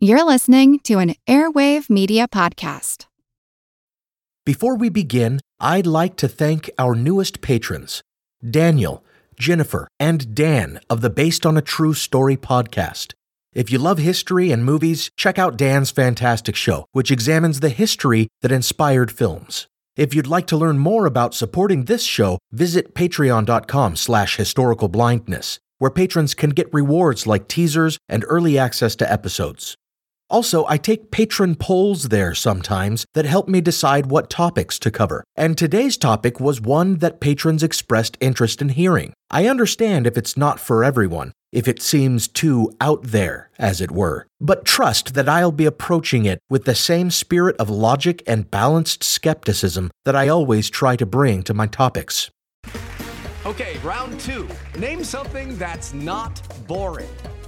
You're listening to an Airwave Media Podcast. Before we begin, I'd like to thank our newest patrons Daniel, Jennifer, and Dan of the Based on a True Story podcast. If you love history and movies, check out Dan's fantastic show, which examines the history that inspired films. If you'd like to learn more about supporting this show, visit patreon.com slash historicalblindness, where patrons can get rewards like teasers and early access to episodes. Also, I take patron polls there sometimes that help me decide what topics to cover. And today's topic was one that patrons expressed interest in hearing. I understand if it's not for everyone, if it seems too out there, as it were, but trust that I'll be approaching it with the same spirit of logic and balanced skepticism that I always try to bring to my topics. Okay, round two. Name something that's not boring.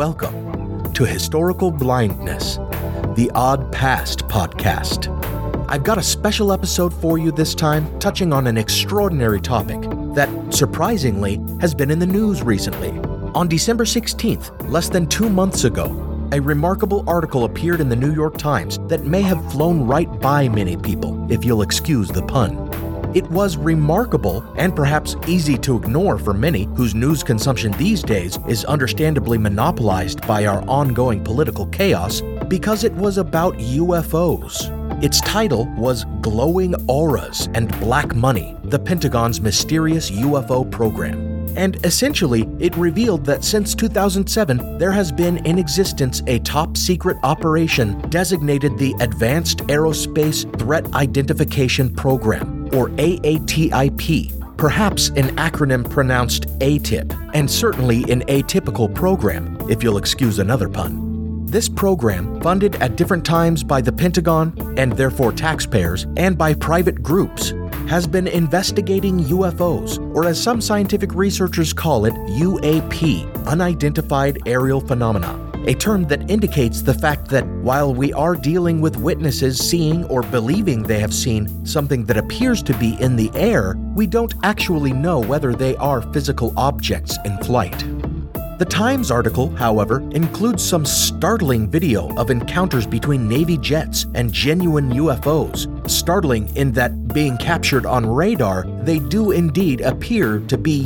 Welcome to Historical Blindness the Odd Past podcast. I've got a special episode for you this time, touching on an extraordinary topic that, surprisingly, has been in the news recently. On December 16th, less than two months ago, a remarkable article appeared in the New York Times that may have flown right by many people, if you'll excuse the pun. It was remarkable and perhaps easy to ignore for many whose news consumption these days is understandably monopolized by our ongoing political chaos because it was about UFOs. Its title was Glowing Auras and Black Money The Pentagon's Mysterious UFO Program. And essentially, it revealed that since 2007, there has been in existence a top secret operation designated the Advanced Aerospace Threat Identification Program or AATIP, perhaps an acronym pronounced ATIP, and certainly an atypical program, if you'll excuse another pun. This program, funded at different times by the Pentagon and therefore taxpayers, and by private groups, has been investigating UFOs, or as some scientific researchers call it, UAP, Unidentified Aerial Phenomena a term that indicates the fact that while we are dealing with witnesses seeing or believing they have seen something that appears to be in the air, we don't actually know whether they are physical objects in flight. The Times article, however, includes some startling video of encounters between Navy jets and genuine UFOs. Startling in that, being captured on radar, they do indeed appear to be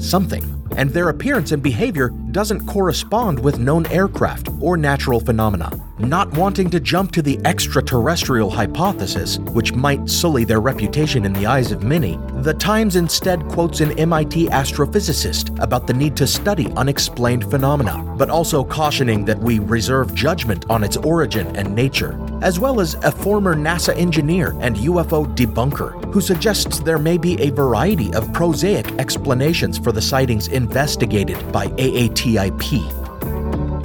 something and their appearance and behavior doesn't correspond with known aircraft or natural phenomena. Not wanting to jump to the extraterrestrial hypothesis, which might sully their reputation in the eyes of many, the Times instead quotes an MIT astrophysicist about the need to study unexplained phenomena, but also cautioning that we reserve judgment on its origin and nature, as well as a former NASA engineer and UFO debunker who suggests there may be a variety of prosaic explanations for the sightings investigated by AATIP.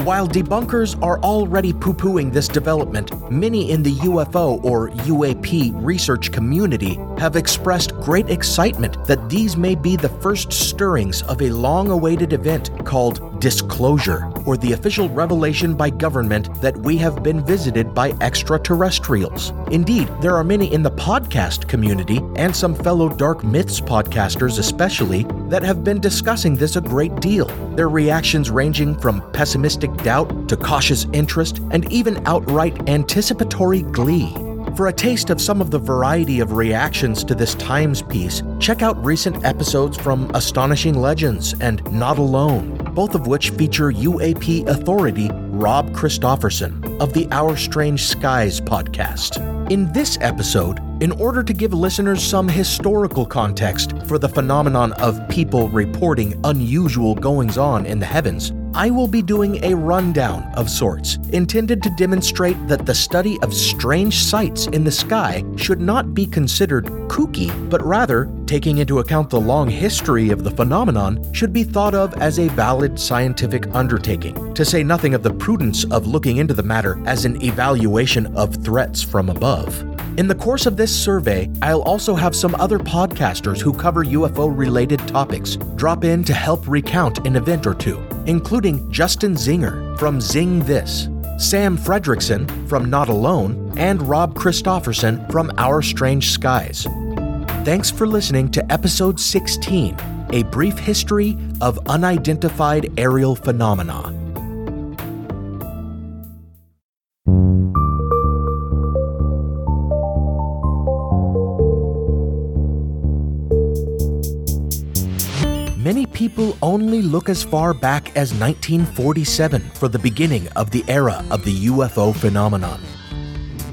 While debunkers are already poo pooing this development, many in the UFO or UAP research community have expressed great excitement that these may be the first stirrings of a long awaited event called disclosure, or the official revelation by government that we have been visited by extraterrestrials. Indeed, there are many in the podcast community and some fellow Dark Myths podcasters, especially, that have been discussing this a great deal. Their reactions ranging from pessimistic doubt to cautious interest and even outright anticipatory glee. For a taste of some of the variety of reactions to this Times piece, check out recent episodes from Astonishing Legends and Not Alone, both of which feature UAP authority Rob Christofferson of the Our Strange Skies podcast. In this episode, in order to give listeners some historical context for the phenomenon of people reporting unusual goings on in the heavens, I will be doing a rundown of sorts, intended to demonstrate that the study of strange sights in the sky should not be considered kooky, but rather, taking into account the long history of the phenomenon, should be thought of as a valid scientific undertaking, to say nothing of the prudence of looking into the matter as an evaluation of threats from above. In the course of this survey, I'll also have some other podcasters who cover UFO related topics drop in to help recount an event or two, including Justin Zinger from Zing This, Sam Fredrickson from Not Alone, and Rob Christofferson from Our Strange Skies. Thanks for listening to episode 16 A Brief History of Unidentified Aerial Phenomena. People only look as far back as 1947 for the beginning of the era of the UFO phenomenon.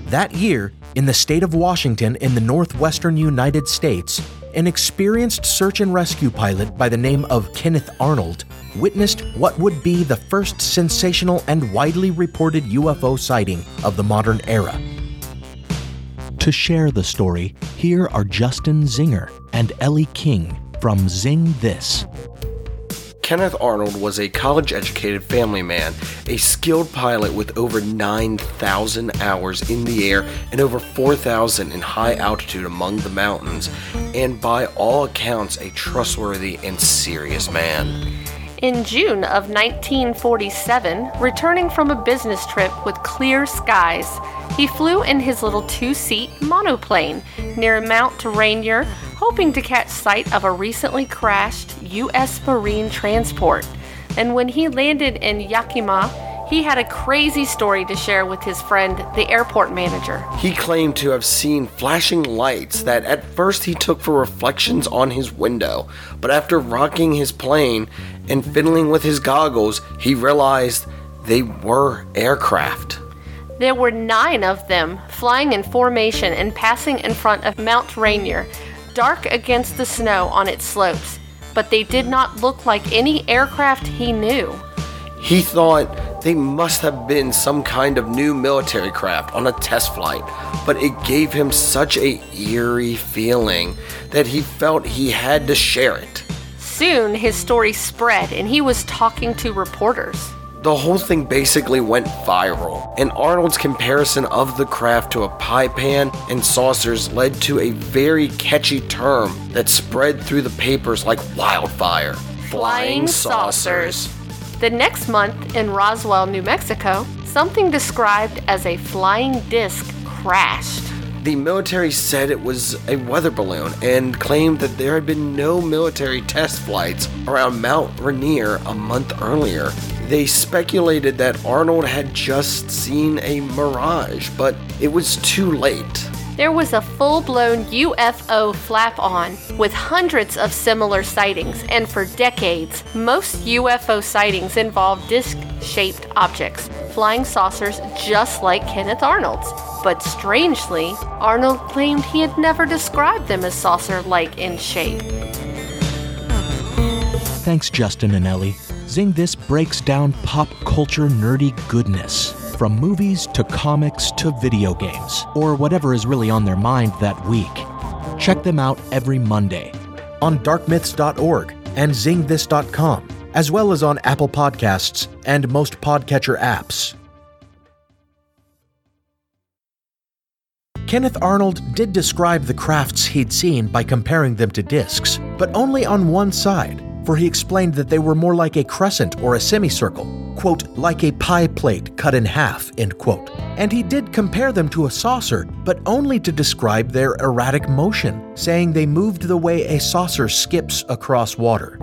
That year, in the state of Washington in the northwestern United States, an experienced search and rescue pilot by the name of Kenneth Arnold witnessed what would be the first sensational and widely reported UFO sighting of the modern era. To share the story, here are Justin Zinger and Ellie King from Zing This. Kenneth Arnold was a college educated family man, a skilled pilot with over 9,000 hours in the air and over 4,000 in high altitude among the mountains, and by all accounts, a trustworthy and serious man. In June of 1947, returning from a business trip with clear skies, he flew in his little two seat monoplane near Mount Rainier, hoping to catch sight of a recently crashed U.S. Marine transport. And when he landed in Yakima, he had a crazy story to share with his friend, the airport manager. He claimed to have seen flashing lights that at first he took for reflections on his window, but after rocking his plane and fiddling with his goggles, he realized they were aircraft. There were nine of them flying in formation and passing in front of Mount Rainier, dark against the snow on its slopes, but they did not look like any aircraft he knew. He thought they must have been some kind of new military craft on a test flight, but it gave him such a eerie feeling that he felt he had to share it. Soon his story spread and he was talking to reporters. The whole thing basically went viral, and Arnold's comparison of the craft to a pie pan and saucers led to a very catchy term that spread through the papers like wildfire Flying saucers. The next month in Roswell, New Mexico, something described as a flying disc crashed. The military said it was a weather balloon and claimed that there had been no military test flights around Mount Rainier a month earlier. They speculated that Arnold had just seen a mirage, but it was too late. There was a full blown UFO flap on with hundreds of similar sightings, and for decades, most UFO sightings involved disc shaped objects, flying saucers just like Kenneth Arnold's. But strangely, Arnold claimed he had never described them as saucer like in shape. Thanks, Justin and Ellie. Zing This breaks down pop culture nerdy goodness, from movies to comics to video games, or whatever is really on their mind that week. Check them out every Monday on darkmyths.org and zingthis.com, as well as on Apple Podcasts and most podcatcher apps. Kenneth Arnold did describe the crafts he'd seen by comparing them to discs, but only on one side, for he explained that they were more like a crescent or a semicircle, quote, like a pie plate cut in half, end quote. And he did compare them to a saucer, but only to describe their erratic motion, saying they moved the way a saucer skips across water.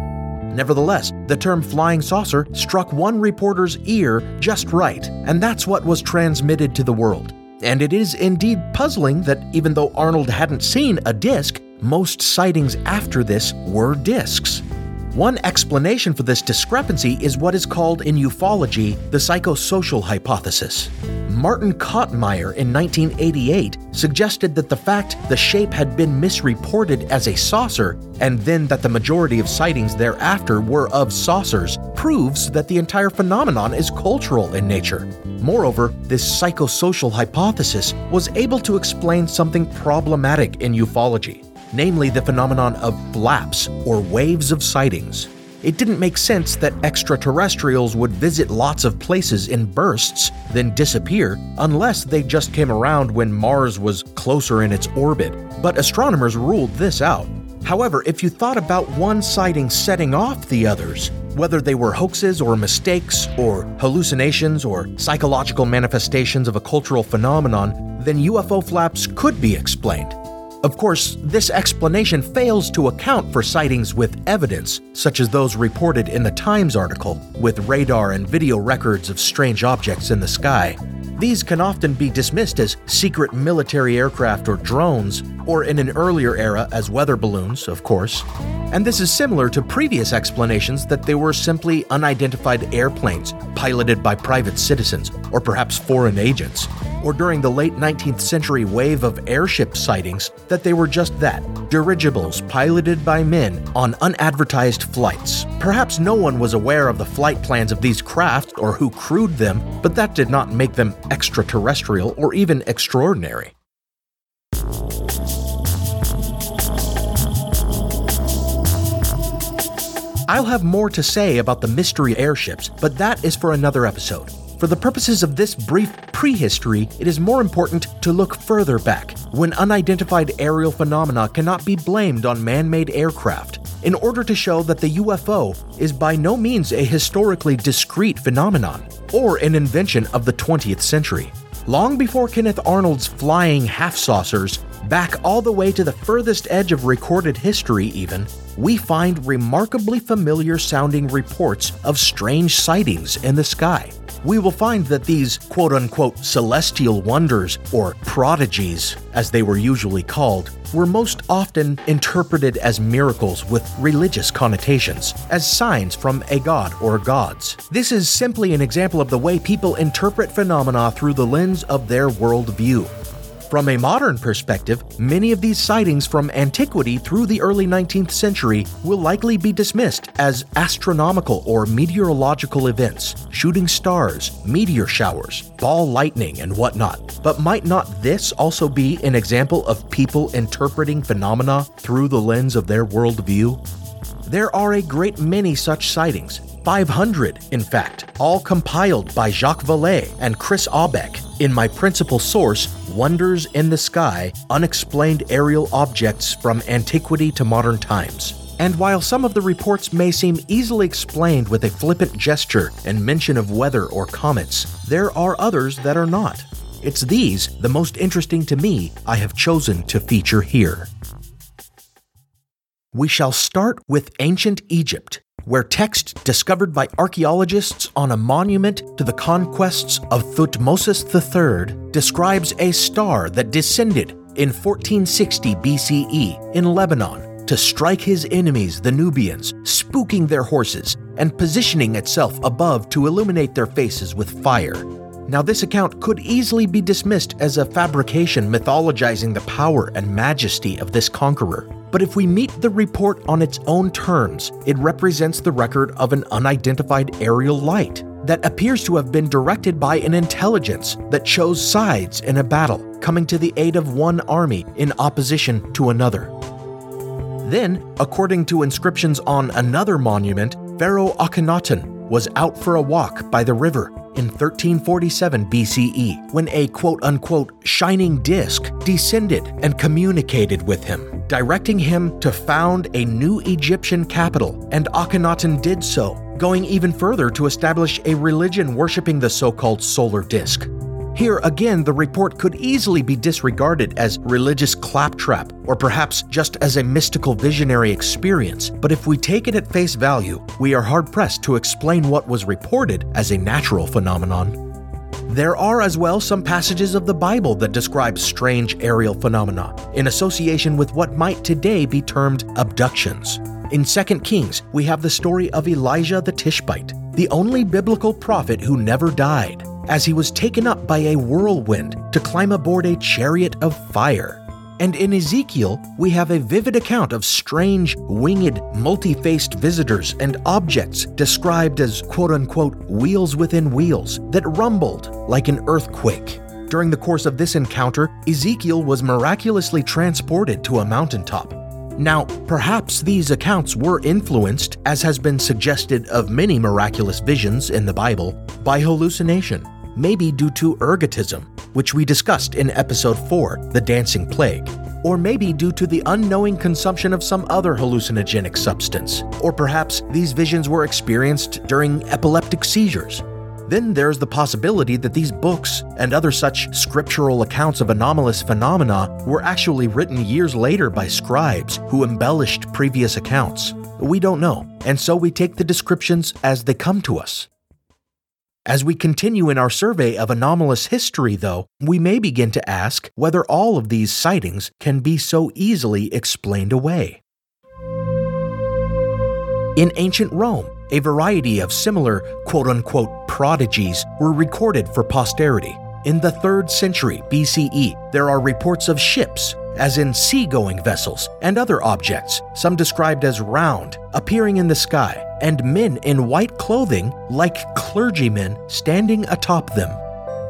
Nevertheless, the term flying saucer struck one reporter's ear just right, and that's what was transmitted to the world. And it is indeed puzzling that even though Arnold hadn't seen a disk, most sightings after this were disks. One explanation for this discrepancy is what is called in ufology the psychosocial hypothesis. Martin Kottmeyer in 1988 suggested that the fact the shape had been misreported as a saucer and then that the majority of sightings thereafter were of saucers proves that the entire phenomenon is cultural in nature. Moreover, this psychosocial hypothesis was able to explain something problematic in ufology namely the phenomenon of flaps or waves of sightings. It didn't make sense that extraterrestrials would visit lots of places in bursts, then disappear, unless they just came around when Mars was closer in its orbit. But astronomers ruled this out. However, if you thought about one sighting setting off the others, whether they were hoaxes or mistakes, or hallucinations or psychological manifestations of a cultural phenomenon, then UFO flaps could be explained. Of course, this explanation fails to account for sightings with evidence, such as those reported in the Times article, with radar and video records of strange objects in the sky. These can often be dismissed as secret military aircraft or drones, or in an earlier era as weather balloons, of course. And this is similar to previous explanations that they were simply unidentified airplanes piloted by private citizens, or perhaps foreign agents or during the late 19th century wave of airship sightings that they were just that dirigibles piloted by men on unadvertised flights. Perhaps no one was aware of the flight plans of these craft or who crewed them, but that did not make them extraterrestrial or even extraordinary. I'll have more to say about the mystery airships, but that is for another episode. For the purposes of this brief prehistory, it is more important to look further back, when unidentified aerial phenomena cannot be blamed on man made aircraft, in order to show that the UFO is by no means a historically discrete phenomenon, or an invention of the 20th century. Long before Kenneth Arnold's flying half saucers, back all the way to the furthest edge of recorded history, even, we find remarkably familiar sounding reports of strange sightings in the sky we will find that these quote unquote celestial wonders, or prodigies, as they were usually called, were most often interpreted as miracles with religious connotations, as signs from a god or gods. This is simply an example of the way people interpret phenomena through the lens of their worldview. From a modern perspective, many of these sightings from antiquity through the early 19th century will likely be dismissed as astronomical or meteorological events, shooting stars, meteor showers, ball lightning, and whatnot. But might not this also be an example of people interpreting phenomena through the lens of their worldview? There are a great many such sightings, 500, in fact, all compiled by Jacques Vallée and Chris Aubeck in my principal source, Wonders in the Sky Unexplained Aerial Objects from Antiquity to Modern Times. And while some of the reports may seem easily explained with a flippant gesture and mention of weather or comets, there are others that are not. It's these, the most interesting to me, I have chosen to feature here. We shall start with ancient Egypt, where text discovered by archaeologists on a monument to the conquests of Thutmosis III describes a star that descended in 1460 BCE in Lebanon to strike his enemies, the Nubians, spooking their horses and positioning itself above to illuminate their faces with fire. Now, this account could easily be dismissed as a fabrication mythologizing the power and majesty of this conqueror. But if we meet the report on its own terms, it represents the record of an unidentified aerial light that appears to have been directed by an intelligence that chose sides in a battle, coming to the aid of one army in opposition to another. Then, according to inscriptions on another monument, Pharaoh Akhenaten was out for a walk by the river in 1347 BCE when a quote unquote shining disk descended and communicated with him, directing him to found a new Egyptian capital, and Akhenaten did so, going even further to establish a religion worshipping the so called solar disk. Here again, the report could easily be disregarded as religious claptrap or perhaps just as a mystical visionary experience, but if we take it at face value, we are hard pressed to explain what was reported as a natural phenomenon. There are as well some passages of the Bible that describe strange aerial phenomena in association with what might today be termed abductions. In 2 Kings, we have the story of Elijah the Tishbite, the only biblical prophet who never died, as he was taken up by a whirlwind to climb aboard a chariot of fire. And in Ezekiel, we have a vivid account of strange, winged, multi faced visitors and objects described as quote unquote wheels within wheels that rumbled like an earthquake. During the course of this encounter, Ezekiel was miraculously transported to a mountaintop. Now, perhaps these accounts were influenced, as has been suggested of many miraculous visions in the Bible, by hallucination, maybe due to ergotism, which we discussed in episode 4, The Dancing Plague, or maybe due to the unknowing consumption of some other hallucinogenic substance, or perhaps these visions were experienced during epileptic seizures. Then there's the possibility that these books and other such scriptural accounts of anomalous phenomena were actually written years later by scribes who embellished previous accounts. We don't know, and so we take the descriptions as they come to us. As we continue in our survey of anomalous history, though, we may begin to ask whether all of these sightings can be so easily explained away. In ancient Rome, a variety of similar quote unquote prodigies were recorded for posterity. In the 3rd century BCE, there are reports of ships, as in seagoing vessels, and other objects, some described as round, appearing in the sky, and men in white clothing, like clergymen, standing atop them.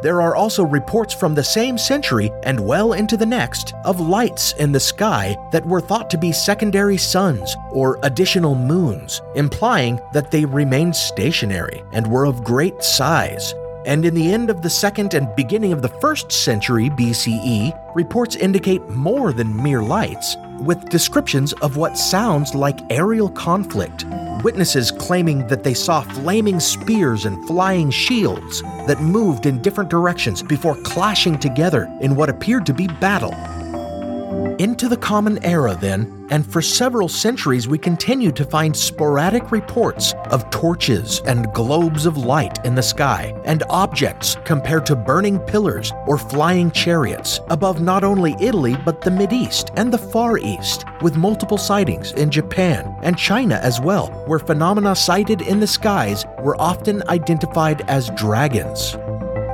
There are also reports from the same century and well into the next of lights in the sky that were thought to be secondary suns or additional moons, implying that they remained stationary and were of great size. And in the end of the second and beginning of the first century BCE, reports indicate more than mere lights, with descriptions of what sounds like aerial conflict. Witnesses claiming that they saw flaming spears and flying shields that moved in different directions before clashing together in what appeared to be battle. Into the Common Era, then, and for several centuries we continued to find sporadic reports of torches and globes of light in the sky, and objects compared to burning pillars or flying chariots above not only Italy but the Mideast and the Far East, with multiple sightings in Japan and China as well, where phenomena sighted in the skies were often identified as dragons.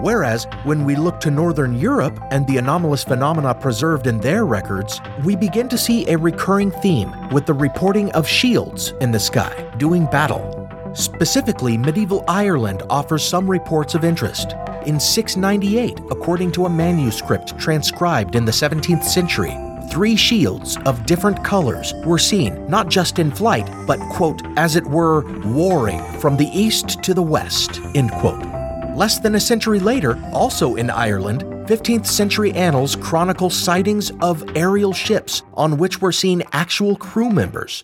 Whereas, when we look to Northern Europe and the anomalous phenomena preserved in their records, we begin to see a recurring theme with the reporting of shields in the sky doing battle. Specifically, medieval Ireland offers some reports of interest. In 698, according to a manuscript transcribed in the 17th century, three shields of different colors were seen not just in flight, but, quote, as it were, warring from the east to the west, end quote. Less than a century later, also in Ireland, 15th century annals chronicle sightings of aerial ships on which were seen actual crew members.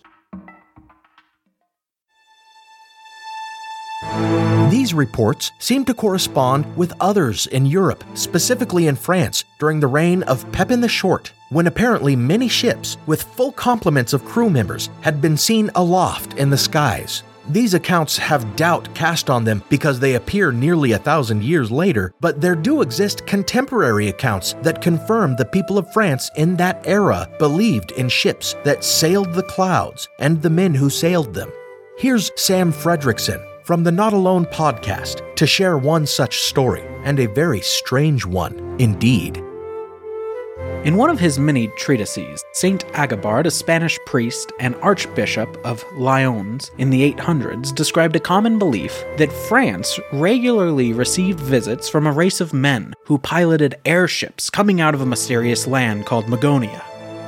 These reports seem to correspond with others in Europe, specifically in France, during the reign of Pepin the Short, when apparently many ships with full complements of crew members had been seen aloft in the skies. These accounts have doubt cast on them because they appear nearly a thousand years later, but there do exist contemporary accounts that confirm the people of France in that era believed in ships that sailed the clouds and the men who sailed them. Here's Sam Fredrickson from the Not Alone podcast to share one such story, and a very strange one indeed. In one of his many treatises, Saint Agobard, a Spanish priest and archbishop of Lyons in the 800s, described a common belief that France regularly received visits from a race of men who piloted airships coming out of a mysterious land called Magonia.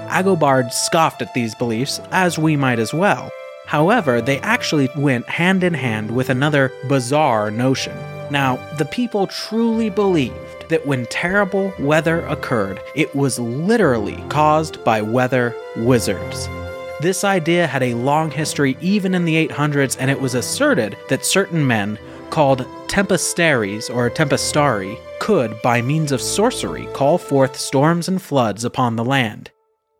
Agobard scoffed at these beliefs, as we might as well. However, they actually went hand in hand with another bizarre notion. Now, the people truly believed that when terrible weather occurred, it was literally caused by weather wizards. This idea had a long history even in the 800s, and it was asserted that certain men, called tempestaries or tempestari, could, by means of sorcery, call forth storms and floods upon the land.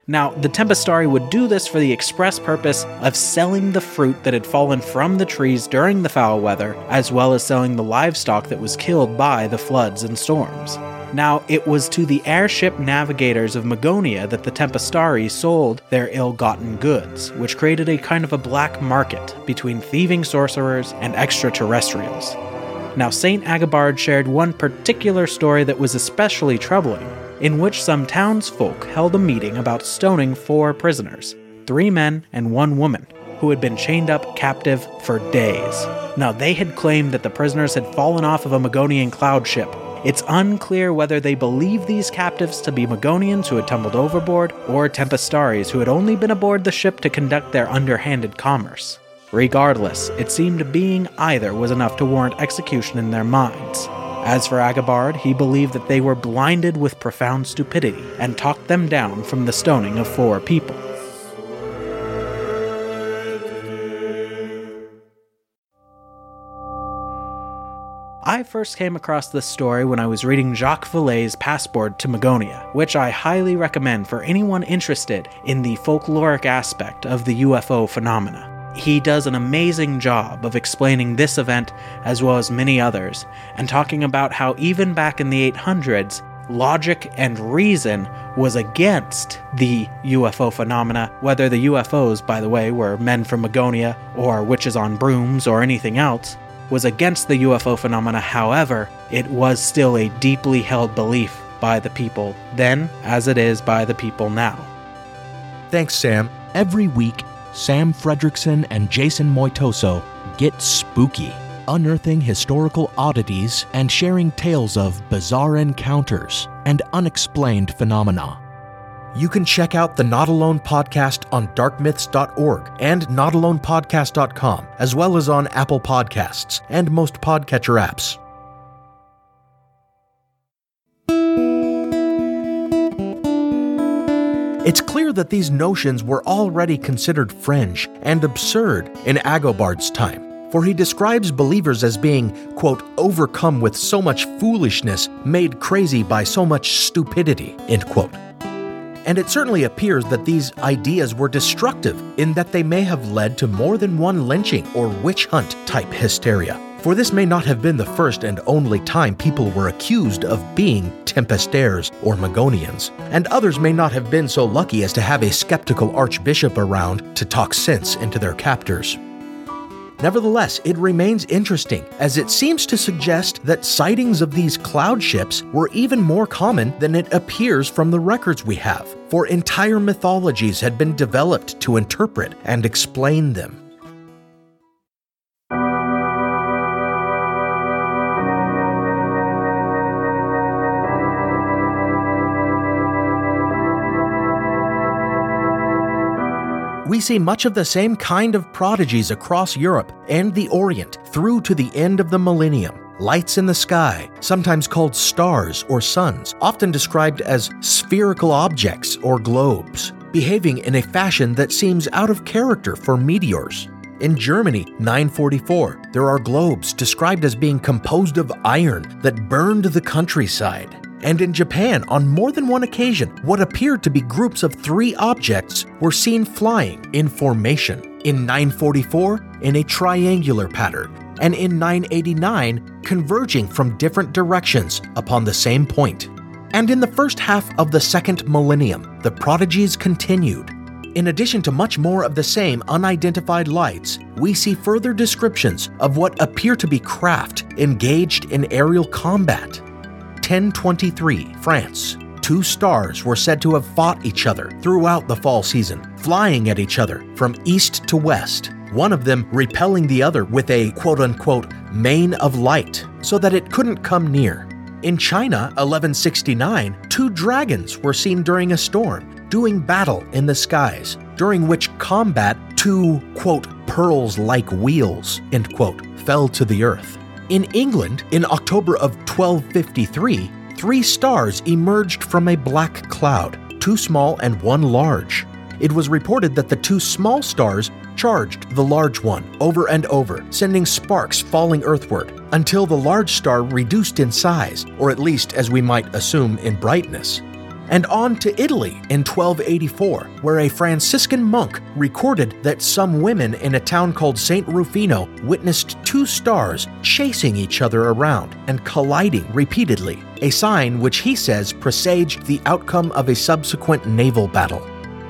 Now, the Tempestari would do this for the express purpose of selling the fruit that had fallen from the trees during the foul weather, as well as selling the livestock that was killed by the floods and storms. Now, it was to the airship navigators of Magonia that the Tempestari sold their ill gotten goods, which created a kind of a black market between thieving sorcerers and extraterrestrials. Now, St. Agobard shared one particular story that was especially troubling, in which some townsfolk held a meeting about stoning four prisoners three men and one woman who had been chained up captive for days. Now, they had claimed that the prisoners had fallen off of a Magonian cloud ship. It's unclear whether they believed these captives to be Magonians who had tumbled overboard or Tempestaris who had only been aboard the ship to conduct their underhanded commerce. Regardless, it seemed being either was enough to warrant execution in their minds. As for Agobard, he believed that they were blinded with profound stupidity and talked them down from the stoning of four people. I first came across this story when I was reading Jacques Vallée's Passport to Magonia, which I highly recommend for anyone interested in the folkloric aspect of the UFO phenomena. He does an amazing job of explaining this event as well as many others, and talking about how even back in the 800s, logic and reason was against the UFO phenomena, whether the UFOs, by the way, were men from Magonia or witches on brooms or anything else, was against the UFO phenomena. However, it was still a deeply held belief by the people then, as it is by the people now. Thanks, Sam. Every week, Sam Fredrickson and Jason Moitoso get spooky, unearthing historical oddities and sharing tales of bizarre encounters and unexplained phenomena. You can check out the Not Alone podcast on darkmyths.org and notalonepodcast.com, as well as on Apple Podcasts and most podcatcher apps. It's clear that these notions were already considered fringe and absurd in Agobard's time, for he describes believers as being, quote, overcome with so much foolishness, made crazy by so much stupidity, end quote. And it certainly appears that these ideas were destructive in that they may have led to more than one lynching or witch hunt type hysteria. For this may not have been the first and only time people were accused of being Tempestaires or Magonians, and others may not have been so lucky as to have a skeptical archbishop around to talk sense into their captors. Nevertheless, it remains interesting, as it seems to suggest that sightings of these cloud ships were even more common than it appears from the records we have, for entire mythologies had been developed to interpret and explain them. We see much of the same kind of prodigies across Europe and the Orient through to the end of the millennium. Lights in the sky, sometimes called stars or suns, often described as spherical objects or globes, behaving in a fashion that seems out of character for meteors. In Germany, 944, there are globes described as being composed of iron that burned the countryside and in Japan, on more than one occasion, what appeared to be groups of three objects were seen flying in formation. In 944, in a triangular pattern, and in 989, converging from different directions upon the same point. And in the first half of the second millennium, the prodigies continued. In addition to much more of the same unidentified lights, we see further descriptions of what appear to be craft engaged in aerial combat 1023, France, two stars were said to have fought each other throughout the fall season, flying at each other from east to west, one of them repelling the other with a quote unquote mane of light so that it couldn't come near. In China, 1169, two dragons were seen during a storm, doing battle in the skies, during which combat two, quote, pearls like wheels, end quote, fell to the earth. In England, in October of 1253, three stars emerged from a black cloud, two small and one large. It was reported that the two small stars charged the large one over and over, sending sparks falling earthward, until the large star reduced in size, or at least as we might assume in brightness. And on to Italy in 1284, where a Franciscan monk recorded that some women in a town called St. Rufino witnessed two stars chasing each other around and colliding repeatedly, a sign which he says presaged the outcome of a subsequent naval battle.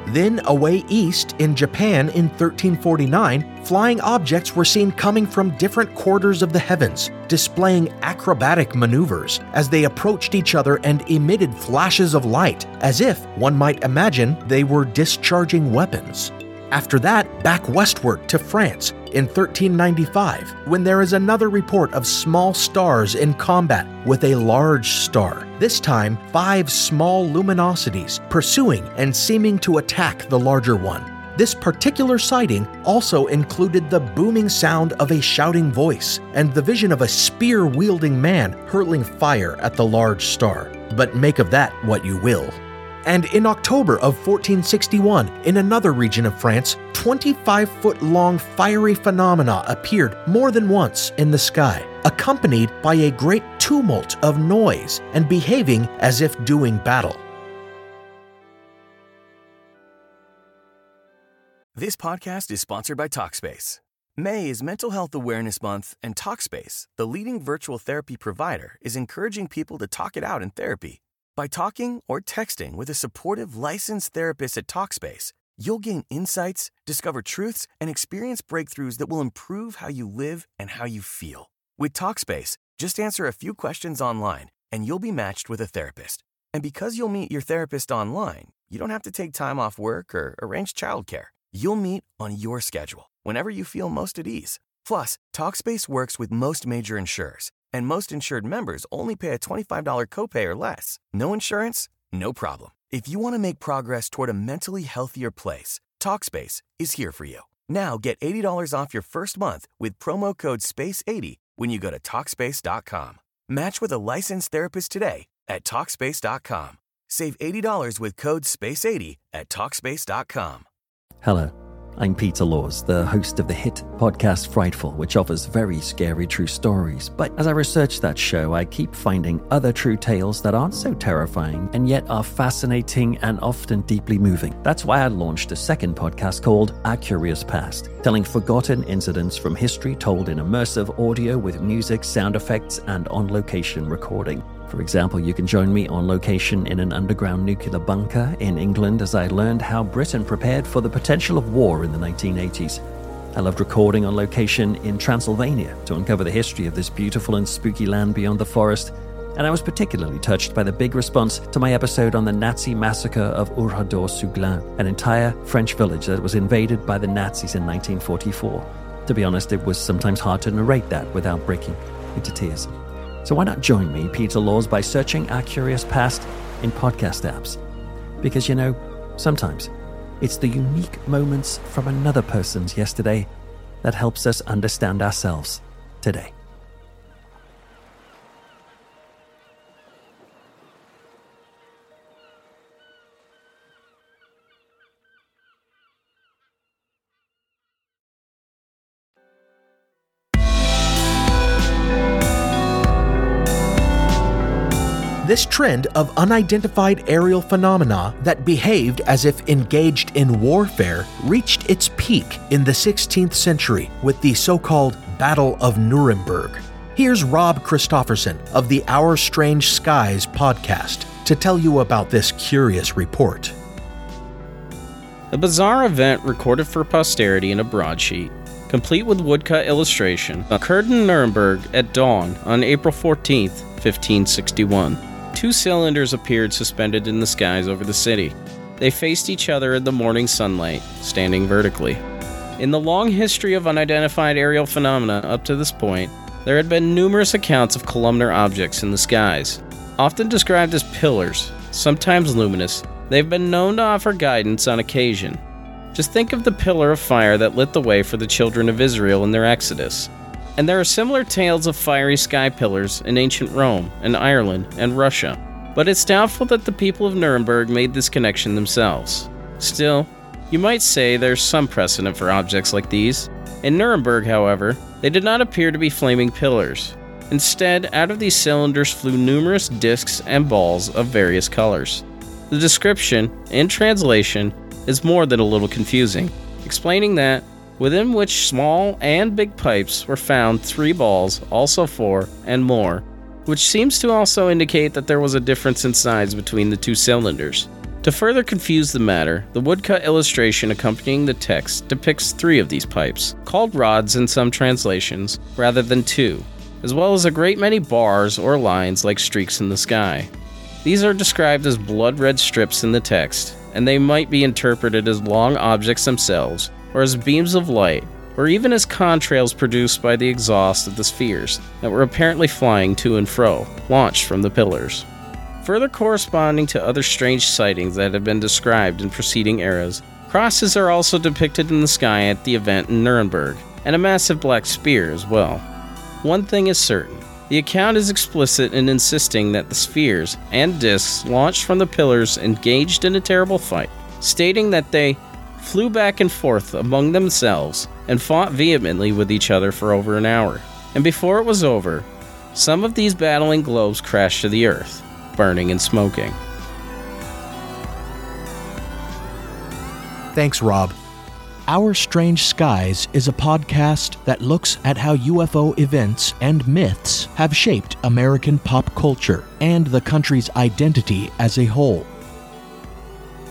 Then, away east in Japan in 1349, flying objects were seen coming from different quarters of the heavens, displaying acrobatic maneuvers as they approached each other and emitted flashes of light, as if one might imagine they were discharging weapons. After that, back westward to France in 1395, when there is another report of small stars in combat with a large star. This time, five small luminosities pursuing and seeming to attack the larger one. This particular sighting also included the booming sound of a shouting voice and the vision of a spear wielding man hurling fire at the large star. But make of that what you will. And in October of 1461, in another region of France, 25 foot long fiery phenomena appeared more than once in the sky, accompanied by a great tumult of noise and behaving as if doing battle. This podcast is sponsored by Talkspace. May is Mental Health Awareness Month, and Talkspace, the leading virtual therapy provider, is encouraging people to talk it out in therapy. By talking or texting with a supportive licensed therapist at Talkspace, you'll gain insights, discover truths, and experience breakthroughs that will improve how you live and how you feel. With Talkspace, just answer a few questions online and you'll be matched with a therapist. And because you'll meet your therapist online, you don't have to take time off work or arrange childcare. You'll meet on your schedule, whenever you feel most at ease. Plus, Talkspace works with most major insurers, and most insured members only pay a $25 copay or less. No insurance? No problem. If you want to make progress toward a mentally healthier place, Talkspace is here for you. Now get $80 off your first month with promo code SPACE80 when you go to Talkspace.com. Match with a licensed therapist today at Talkspace.com. Save $80 with code SPACE80 at Talkspace.com. Hello, I'm Peter Laws, the host of the hit podcast Frightful, which offers very scary true stories. But as I research that show, I keep finding other true tales that aren't so terrifying and yet are fascinating and often deeply moving. That's why I launched a second podcast called Our Curious Past, telling forgotten incidents from history told in immersive audio with music, sound effects, and on location recording. For example, you can join me on location in an underground nuclear bunker in England as I learned how Britain prepared for the potential of war in the 1980s. I loved recording on location in Transylvania to uncover the history of this beautiful and spooky land beyond the forest. And I was particularly touched by the big response to my episode on the Nazi massacre of Oradour-sur-Glane, an entire French village that was invaded by the Nazis in 1944. To be honest, it was sometimes hard to narrate that without breaking into tears. So why not join me, Peter Laws, by searching Our Curious Past in podcast apps? Because you know, sometimes it's the unique moments from another person's yesterday that helps us understand ourselves today. This trend of unidentified aerial phenomena that behaved as if engaged in warfare reached its peak in the 16th century with the so called Battle of Nuremberg. Here's Rob Christofferson of the Our Strange Skies podcast to tell you about this curious report. A bizarre event recorded for posterity in a broadsheet, complete with woodcut illustration, occurred in Nuremberg at dawn on April 14, 1561 two cylinders appeared suspended in the skies over the city. They faced each other in the morning sunlight, standing vertically. In the long history of unidentified aerial phenomena up to this point, there had been numerous accounts of columnar objects in the skies. Often described as pillars, sometimes luminous, they've been known to offer guidance on occasion. Just think of the pillar of fire that lit the way for the children of Israel in their exodus. And there are similar tales of fiery sky pillars in ancient Rome and Ireland and Russia, but it's doubtful that the people of Nuremberg made this connection themselves. Still, you might say there's some precedent for objects like these. In Nuremberg, however, they did not appear to be flaming pillars. Instead, out of these cylinders flew numerous discs and balls of various colors. The description in translation is more than a little confusing, explaining that within which small and big pipes were found three balls, also four, and more, which seems to also indicate that there was a difference in size between the two cylinders. To further confuse the matter, the woodcut illustration accompanying the text depicts three of these pipes, called rods in some translations, rather than two, as well as a great many bars or lines like streaks in the sky. These are described as blood red strips in the text, and they might be interpreted as long objects themselves, or as beams of light, or even as contrails produced by the exhaust of the spheres that were apparently flying to and fro, launched from the pillars. Further corresponding to other strange sightings that have been described in preceding eras, crosses are also depicted in the sky at the event in Nuremberg, and a massive black spear as well. One thing is certain the account is explicit in insisting that the spheres and discs launched from the pillars engaged in a terrible fight, stating that they flew back and forth among themselves and fought vehemently with each other for over an hour. And before it was over, some of these battling globes crashed to the earth, burning and smoking. Thanks, Rob. Our Strange Skies is a podcast that looks at how UFO events and myths have shaped American pop culture and the country's identity as a whole.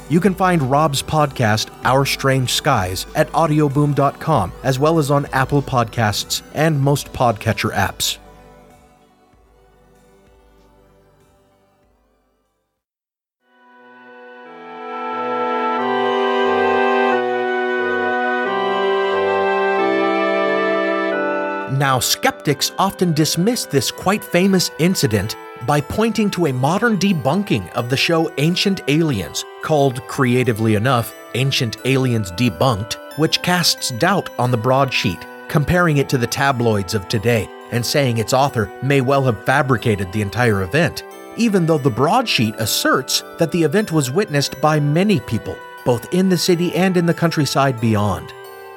You can find Rob's podcast, Our Strange Skies, at audioboom.com, as well as on Apple Podcasts and most podcatcher apps. Now, skeptics often dismiss this quite famous incident by pointing to a modern debunking of the show Ancient Aliens, called creatively enough Ancient Aliens Debunked, which casts doubt on the broadsheet, comparing it to the tabloids of today and saying its author may well have fabricated the entire event, even though the broadsheet asserts that the event was witnessed by many people, both in the city and in the countryside beyond.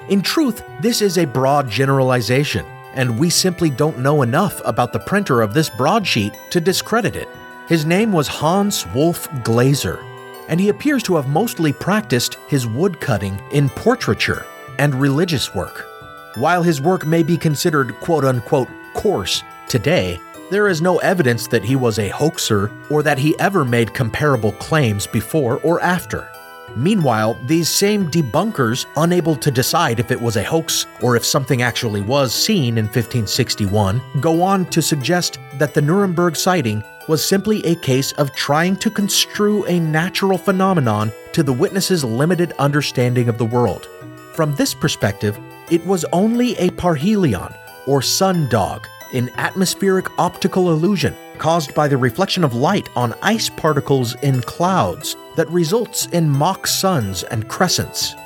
In truth, this is a broad generalization and we simply don't know enough about the printer of this broadsheet to discredit it. His name was Hans Wolf Glaser, and he appears to have mostly practiced his woodcutting in portraiture and religious work. While his work may be considered quote unquote coarse today, there is no evidence that he was a hoaxer or that he ever made comparable claims before or after. Meanwhile, these same debunkers, unable to decide if it was a hoax or if something actually was seen in 1561, go on to suggest that the Nuremberg sighting was simply a case of trying to construe a natural phenomenon to the witness's limited understanding of the world. From this perspective, it was only a parhelion, or sun dog, in atmospheric optical illusion caused by the reflection of light on ice particles in clouds that results in mock suns and crescents.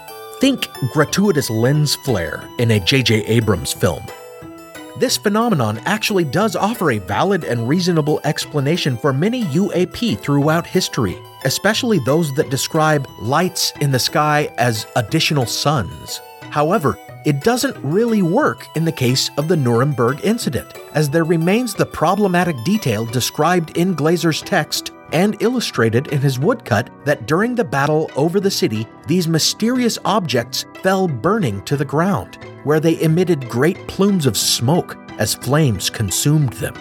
Think gratuitous lens flare in a J.J. Abrams film. This phenomenon actually does offer a valid and reasonable explanation for many UAP throughout history, especially those that describe lights in the sky as additional suns. However, it doesn't really work in the case of the Nuremberg incident, as there remains the problematic detail described in Glaser's text and illustrated in his woodcut that during the battle over the city, these mysterious objects fell burning to the ground, where they emitted great plumes of smoke as flames consumed them.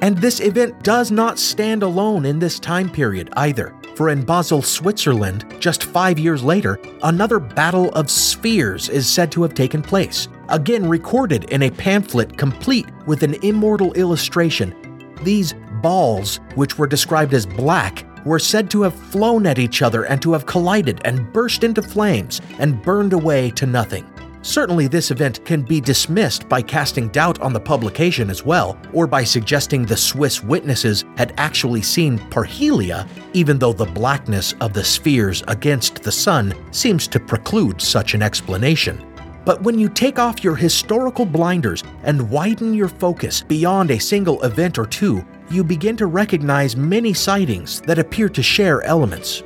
And this event does not stand alone in this time period either, for in Basel, Switzerland, just five years later, another Battle of Spheres is said to have taken place, again recorded in a pamphlet complete with an immortal illustration. These balls, which were described as black, were said to have flown at each other and to have collided and burst into flames and burned away to nothing. Certainly, this event can be dismissed by casting doubt on the publication as well, or by suggesting the Swiss witnesses had actually seen parhelia, even though the blackness of the spheres against the sun seems to preclude such an explanation. But when you take off your historical blinders and widen your focus beyond a single event or two, you begin to recognize many sightings that appear to share elements.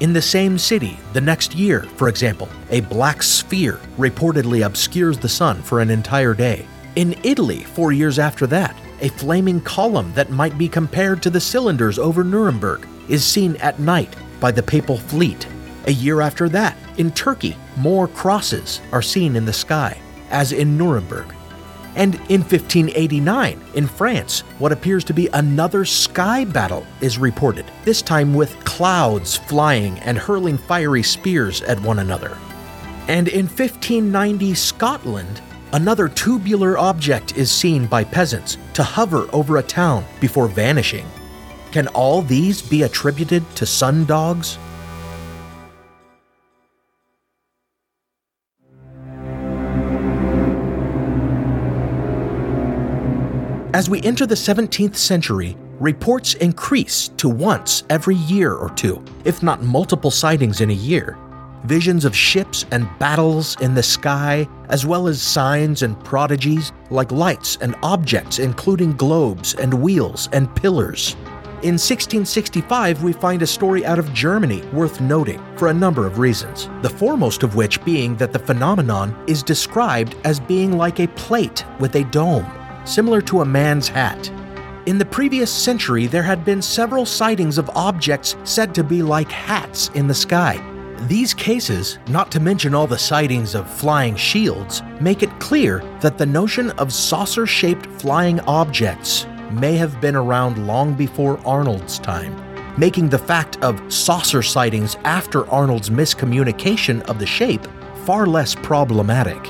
In the same city, the next year, for example, a black sphere reportedly obscures the sun for an entire day. In Italy, four years after that, a flaming column that might be compared to the cylinders over Nuremberg is seen at night by the papal fleet. A year after that, in Turkey, more crosses are seen in the sky, as in Nuremberg. And in 1589, in France, what appears to be another sky battle is reported, this time with clouds flying and hurling fiery spears at one another. And in 1590 Scotland, another tubular object is seen by peasants to hover over a town before vanishing. Can all these be attributed to sundogs? As we enter the 17th century, reports increase to once every year or two, if not multiple sightings in a year. Visions of ships and battles in the sky, as well as signs and prodigies like lights and objects, including globes and wheels and pillars. In 1665, we find a story out of Germany worth noting for a number of reasons, the foremost of which being that the phenomenon is described as being like a plate with a dome similar to a man's hat. In the previous century, there had been several sightings of objects said to be like hats in the sky. These cases, not to mention all the sightings of flying shields, make it clear that the notion of saucer shaped flying objects may have been around long before Arnold's time, making the fact of saucer sightings after Arnold's miscommunication of the shape far less problematic.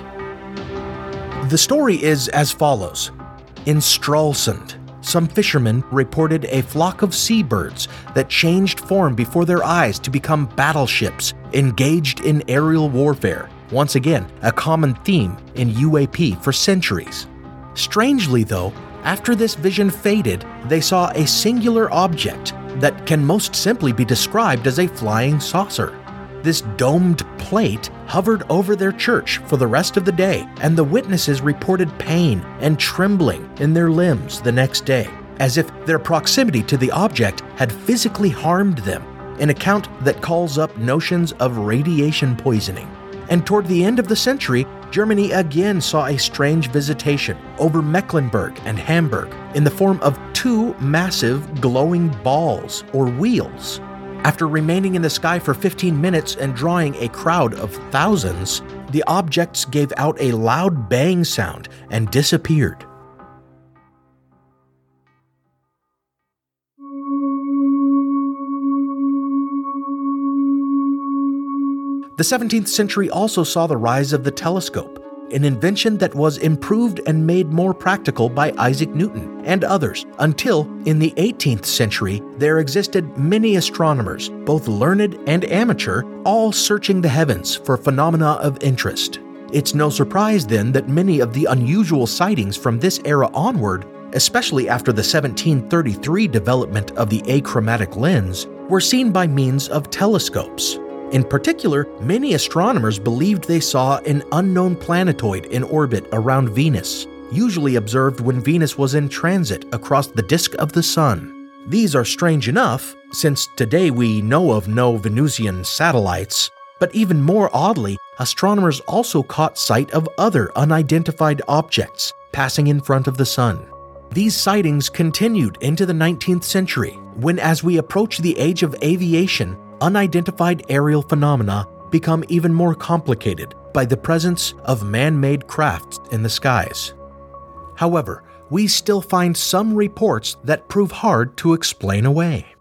The story is as follows in Stralsund, some fishermen reported a flock of seabirds that changed form before their eyes to become battleships engaged in aerial warfare, once again, a common theme in UAP for centuries. Strangely, though, after this vision faded, they saw a singular object that can most simply be described as a flying saucer. This domed plate hovered over their church for the rest of the day, and the witnesses reported pain and trembling in their limbs the next day, as if their proximity to the object had physically harmed them, an account that calls up notions of radiation poisoning. And toward the end of the century, Germany again saw a strange visitation over Mecklenburg and Hamburg in the form of two massive glowing balls or wheels after remaining in the sky for 15 minutes and drawing a crowd of thousands, the objects gave out a loud bang sound and disappeared. The 17th century also saw the rise of the telescope, an invention that was improved and made more practical by Isaac Newton and others, until in the 18th century there existed many astronomers, both learned and amateur, all searching the heavens for phenomena of interest. It's no surprise then that many of the unusual sightings from this era onward, especially after the 1733 development of the achromatic lens, were seen by means of telescopes. In particular, many astronomers believed they saw an unknown planetoid in orbit around Venus, usually observed when Venus was in transit across the disk of the Sun. These are strange enough, since today we know of no Venusian satellites, but even more oddly, astronomers also caught sight of other unidentified objects passing in front of the Sun. These sightings continued into the 19th century, when, as we approach the age of aviation, unidentified aerial phenomena become even more complicated by the presence of man made crafts in the skies. However, we still find some reports that prove hard to explain away.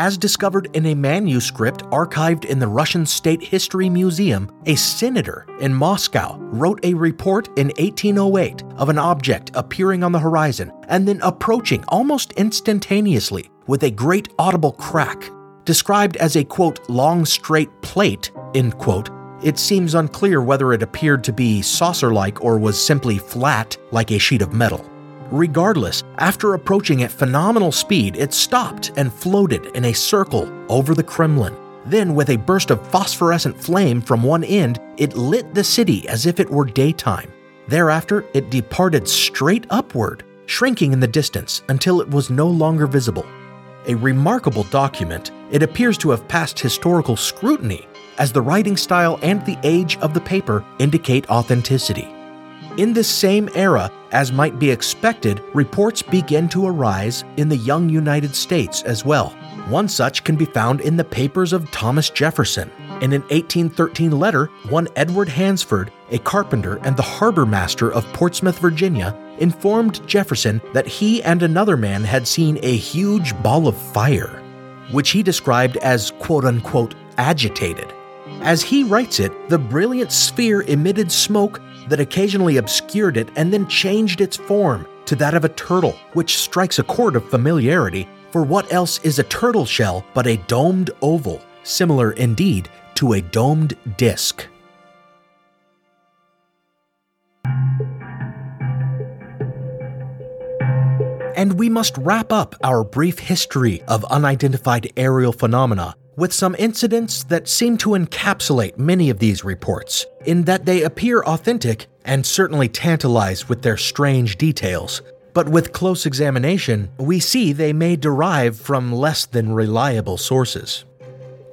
As discovered in a manuscript archived in the Russian State History Museum, a senator in Moscow wrote a report in 1808 of an object appearing on the horizon and then approaching almost instantaneously with a great audible crack. Described as a quote, long straight plate, end quote, it seems unclear whether it appeared to be saucer like or was simply flat like a sheet of metal. Regardless, after approaching at phenomenal speed, it stopped and floated in a circle over the Kremlin. Then, with a burst of phosphorescent flame from one end, it lit the city as if it were daytime. Thereafter, it departed straight upward, shrinking in the distance until it was no longer visible. A remarkable document, it appears to have passed historical scrutiny, as the writing style and the age of the paper indicate authenticity. In this same era, as might be expected, reports begin to arise in the young United States as well. One such can be found in the papers of Thomas Jefferson. In an 1813 letter, one Edward Hansford, a carpenter and the harbor master of Portsmouth, Virginia, informed Jefferson that he and another man had seen a huge ball of fire, which he described as quote unquote agitated. As he writes it, the brilliant sphere emitted smoke that occasionally obscured it and then changed its form to that of a turtle, which strikes a chord of familiarity, for what else is a turtle shell but a domed oval, similar indeed to a domed disc? And we must wrap up our brief history of unidentified aerial phenomena with some incidents that seem to encapsulate many of these reports, in that they appear authentic and certainly tantalize with their strange details. But with close examination, we see they may derive from less than reliable sources.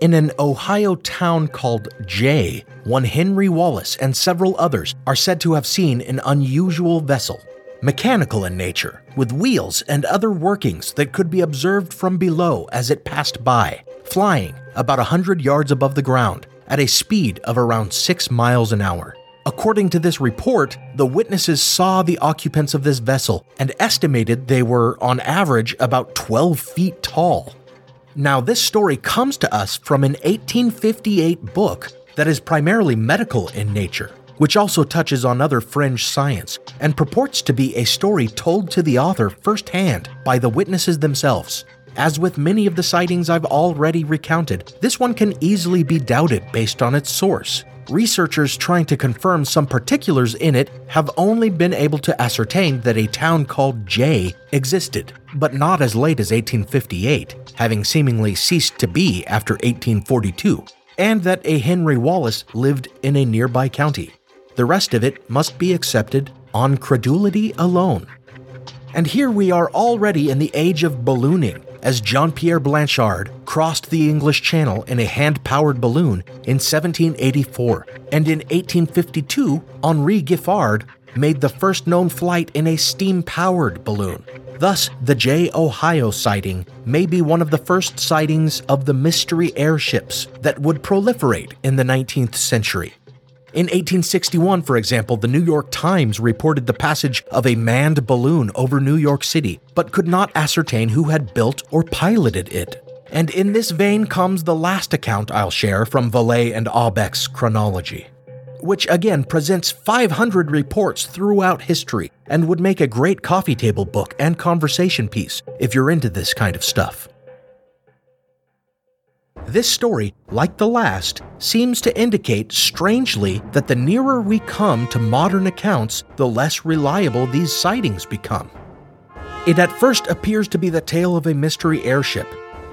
In an Ohio town called Jay, one Henry Wallace and several others are said to have seen an unusual vessel, mechanical in nature, with wheels and other workings that could be observed from below as it passed by, flying about a 100 yards above the ground at a speed of around 6 miles an hour. According to this report, the witnesses saw the occupants of this vessel and estimated they were, on average, about 12 feet tall. Now, this story comes to us from an 1858 book that is primarily medical in nature, which also touches on other fringe science and purports to be a story told to the author firsthand by the witnesses themselves. As with many of the sightings I've already recounted, this one can easily be doubted based on its source. Researchers trying to confirm some particulars in it have only been able to ascertain that a town called Jay existed, but not as late as 1858, having seemingly ceased to be after 1842, and that a Henry Wallace lived in a nearby county. The rest of it must be accepted on credulity alone. And here we are already in the age of ballooning, as Jean Pierre Blanchard crossed the English Channel in a hand powered balloon in 1784, and in 1852, Henri Giffard made the first known flight in a steam powered balloon. Thus, the Jay, Ohio sighting may be one of the first sightings of the mystery airships that would proliferate in the 19th century. In 1861, for example, the New York Times reported the passage of a manned balloon over New York City, but could not ascertain who had built or piloted it. And in this vein comes the last account I'll share from Vallée and Aubeck's chronology, which again presents 500 reports throughout history and would make a great coffee table book and conversation piece if you're into this kind of stuff. This story, like the last, seems to indicate strangely that the nearer we come to modern accounts, the less reliable these sightings become. It at first appears to be the tale of a mystery airship,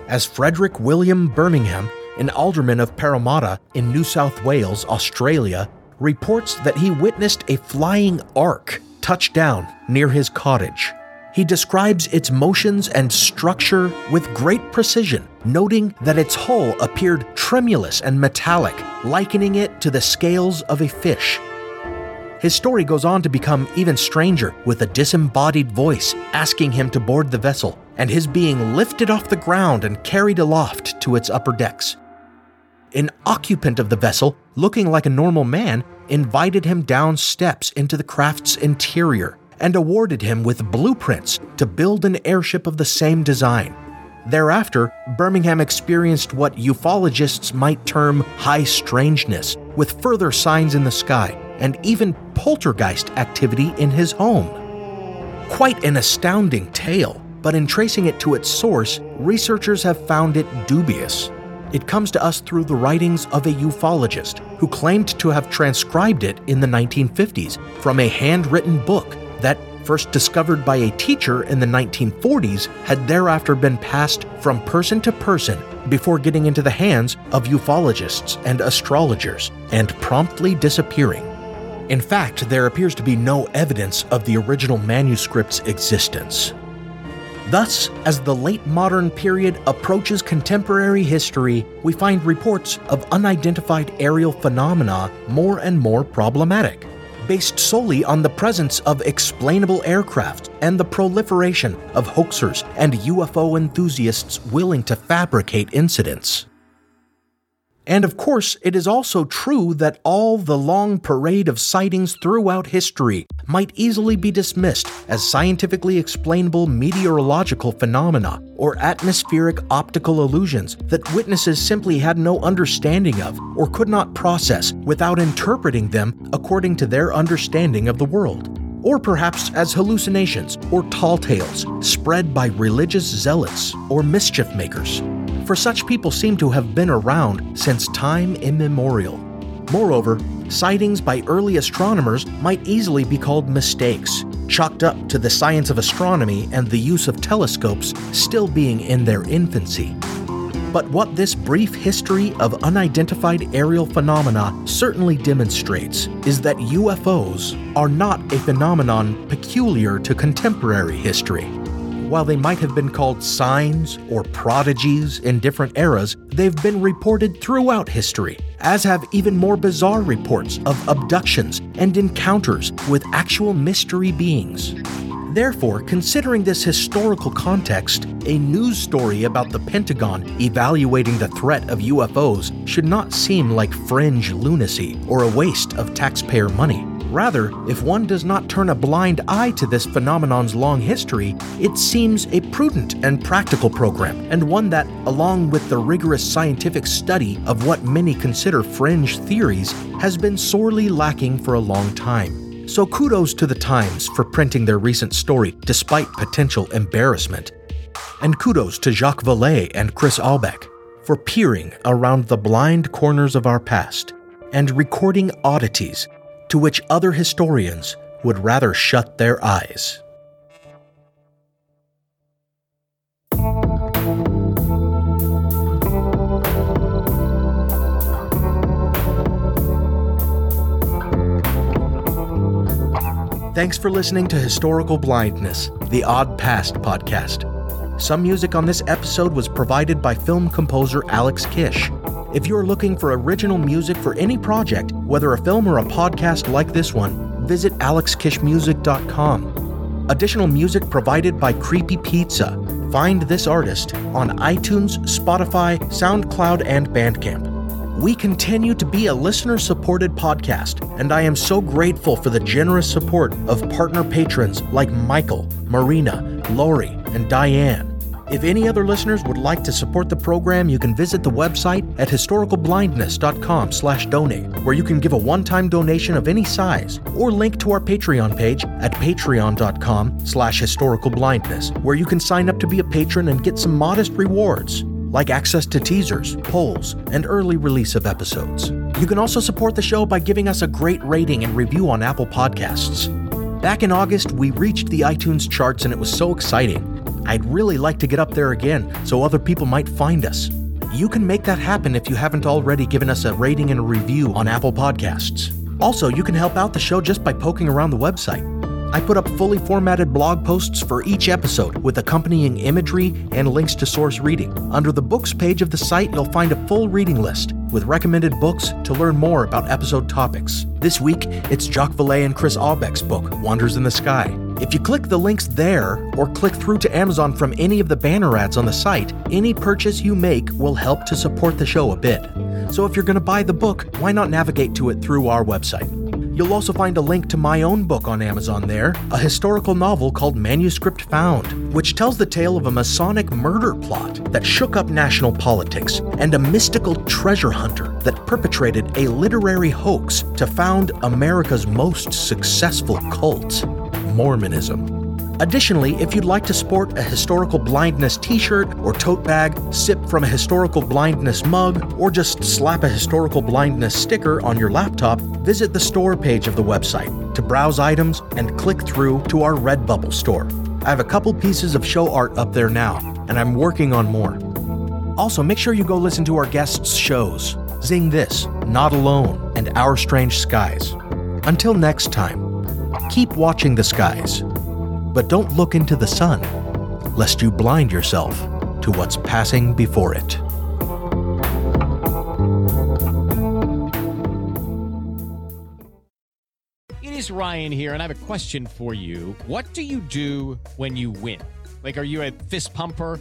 as Frederick William Birmingham, an alderman of Parramatta in New South Wales, Australia, reports that he witnessed a flying ark touch down near his cottage. He describes its motions and structure with great precision, noting that its hull appeared tremulous and metallic, likening it to the scales of a fish. His story goes on to become even stranger, with a disembodied voice asking him to board the vessel, and his being lifted off the ground and carried aloft to its upper decks. An occupant of the vessel, looking like a normal man, invited him down steps into the craft's interior and awarded him with blueprints to build an airship of the same design. Thereafter, Birmingham experienced what ufologists might term high strangeness, with further signs in the sky and even poltergeist activity in his home. Quite an astounding tale, but in tracing it to its source, researchers have found it dubious. It comes to us through the writings of a ufologist who claimed to have transcribed it in the 1950s from a handwritten book that, first discovered by a teacher in the 1940s, had thereafter been passed from person to person before getting into the hands of ufologists and astrologers and promptly disappearing. In fact, there appears to be no evidence of the original manuscript's existence. Thus, as the late modern period approaches contemporary history, we find reports of unidentified aerial phenomena more and more problematic. Based solely on the presence of explainable aircraft and the proliferation of hoaxers and UFO enthusiasts willing to fabricate incidents. And of course, it is also true that all the long parade of sightings throughout history might easily be dismissed as scientifically explainable meteorological phenomena or atmospheric optical illusions that witnesses simply had no understanding of or could not process without interpreting them according to their understanding of the world. Or perhaps as hallucinations or tall tales spread by religious zealots or mischief makers for such people seem to have been around since time immemorial. Moreover, sightings by early astronomers might easily be called mistakes, chalked up to the science of astronomy and the use of telescopes still being in their infancy. But what this brief history of unidentified aerial phenomena certainly demonstrates is that UFOs are not a phenomenon peculiar to contemporary history. While they might have been called signs or prodigies in different eras, they've been reported throughout history, as have even more bizarre reports of abductions and encounters with actual mystery beings. Therefore, considering this historical context, a news story about the Pentagon evaluating the threat of UFOs should not seem like fringe lunacy or a waste of taxpayer money. Rather, if one does not turn a blind eye to this phenomenon's long history, it seems a prudent and practical program, and one that, along with the rigorous scientific study of what many consider fringe theories, has been sorely lacking for a long time. So kudos to the Times for printing their recent story despite potential embarrassment. And kudos to Jacques Vallée and Chris Aubeck for peering around the blind corners of our past and recording oddities to which other historians would rather shut their eyes. Thanks for listening to Historical Blindness, the Odd Past podcast. Some music on this episode was provided by film composer Alex Kish. If you're looking for original music for any project, whether a film or a podcast like this one, visit alexkishmusic.com. Additional music provided by Creepy Pizza. Find this artist on iTunes, Spotify, SoundCloud, and Bandcamp. We continue to be a listener supported podcast, and I am so grateful for the generous support of partner patrons like Michael, Marina, Lori, and Diane. If any other listeners would like to support the program, you can visit the website at historicalblindness.com/donate, where you can give a one-time donation of any size, or link to our Patreon page at patreon.com/historicalblindness, where you can sign up to be a patron and get some modest rewards like access to teasers, polls, and early release of episodes. You can also support the show by giving us a great rating and review on Apple Podcasts. Back in August, we reached the iTunes charts and it was so exciting. I'd really like to get up there again so other people might find us. You can make that happen if you haven't already given us a rating and a review on Apple Podcasts. Also, you can help out the show just by poking around the website. I put up fully formatted blog posts for each episode with accompanying imagery and links to source reading. Under the books page of the site, you'll find a full reading list with recommended books to learn more about episode topics. This week, it's Jacques Vallée and Chris Aubeck's book, Wonders in the Sky. If you click the links there or click through to Amazon from any of the banner ads on the site, any purchase you make will help to support the show a bit. So if you're going to buy the book, why not navigate to it through our website? You'll also find a link to my own book on Amazon there, a historical novel called Manuscript Found, which tells the tale of a Masonic murder plot that shook up national politics and a mystical treasure hunter that perpetrated a literary hoax to found America's most successful cult, Mormonism. Additionally, if you'd like to sport a historical blindness t shirt or tote bag, sip from a historical blindness mug, or just slap a historical blindness sticker on your laptop, visit the store page of the website to browse items and click through to our Redbubble store. I have a couple pieces of show art up there now, and I'm working on more. Also, make sure you go listen to our guests' shows Zing This, Not Alone, and Our Strange Skies. Until next time, keep watching the skies but don't look into the sun, lest you blind yourself to what's passing before it. It is Ryan here, and I have a question for you. What do you do when you win? Like, are you a fist pumper?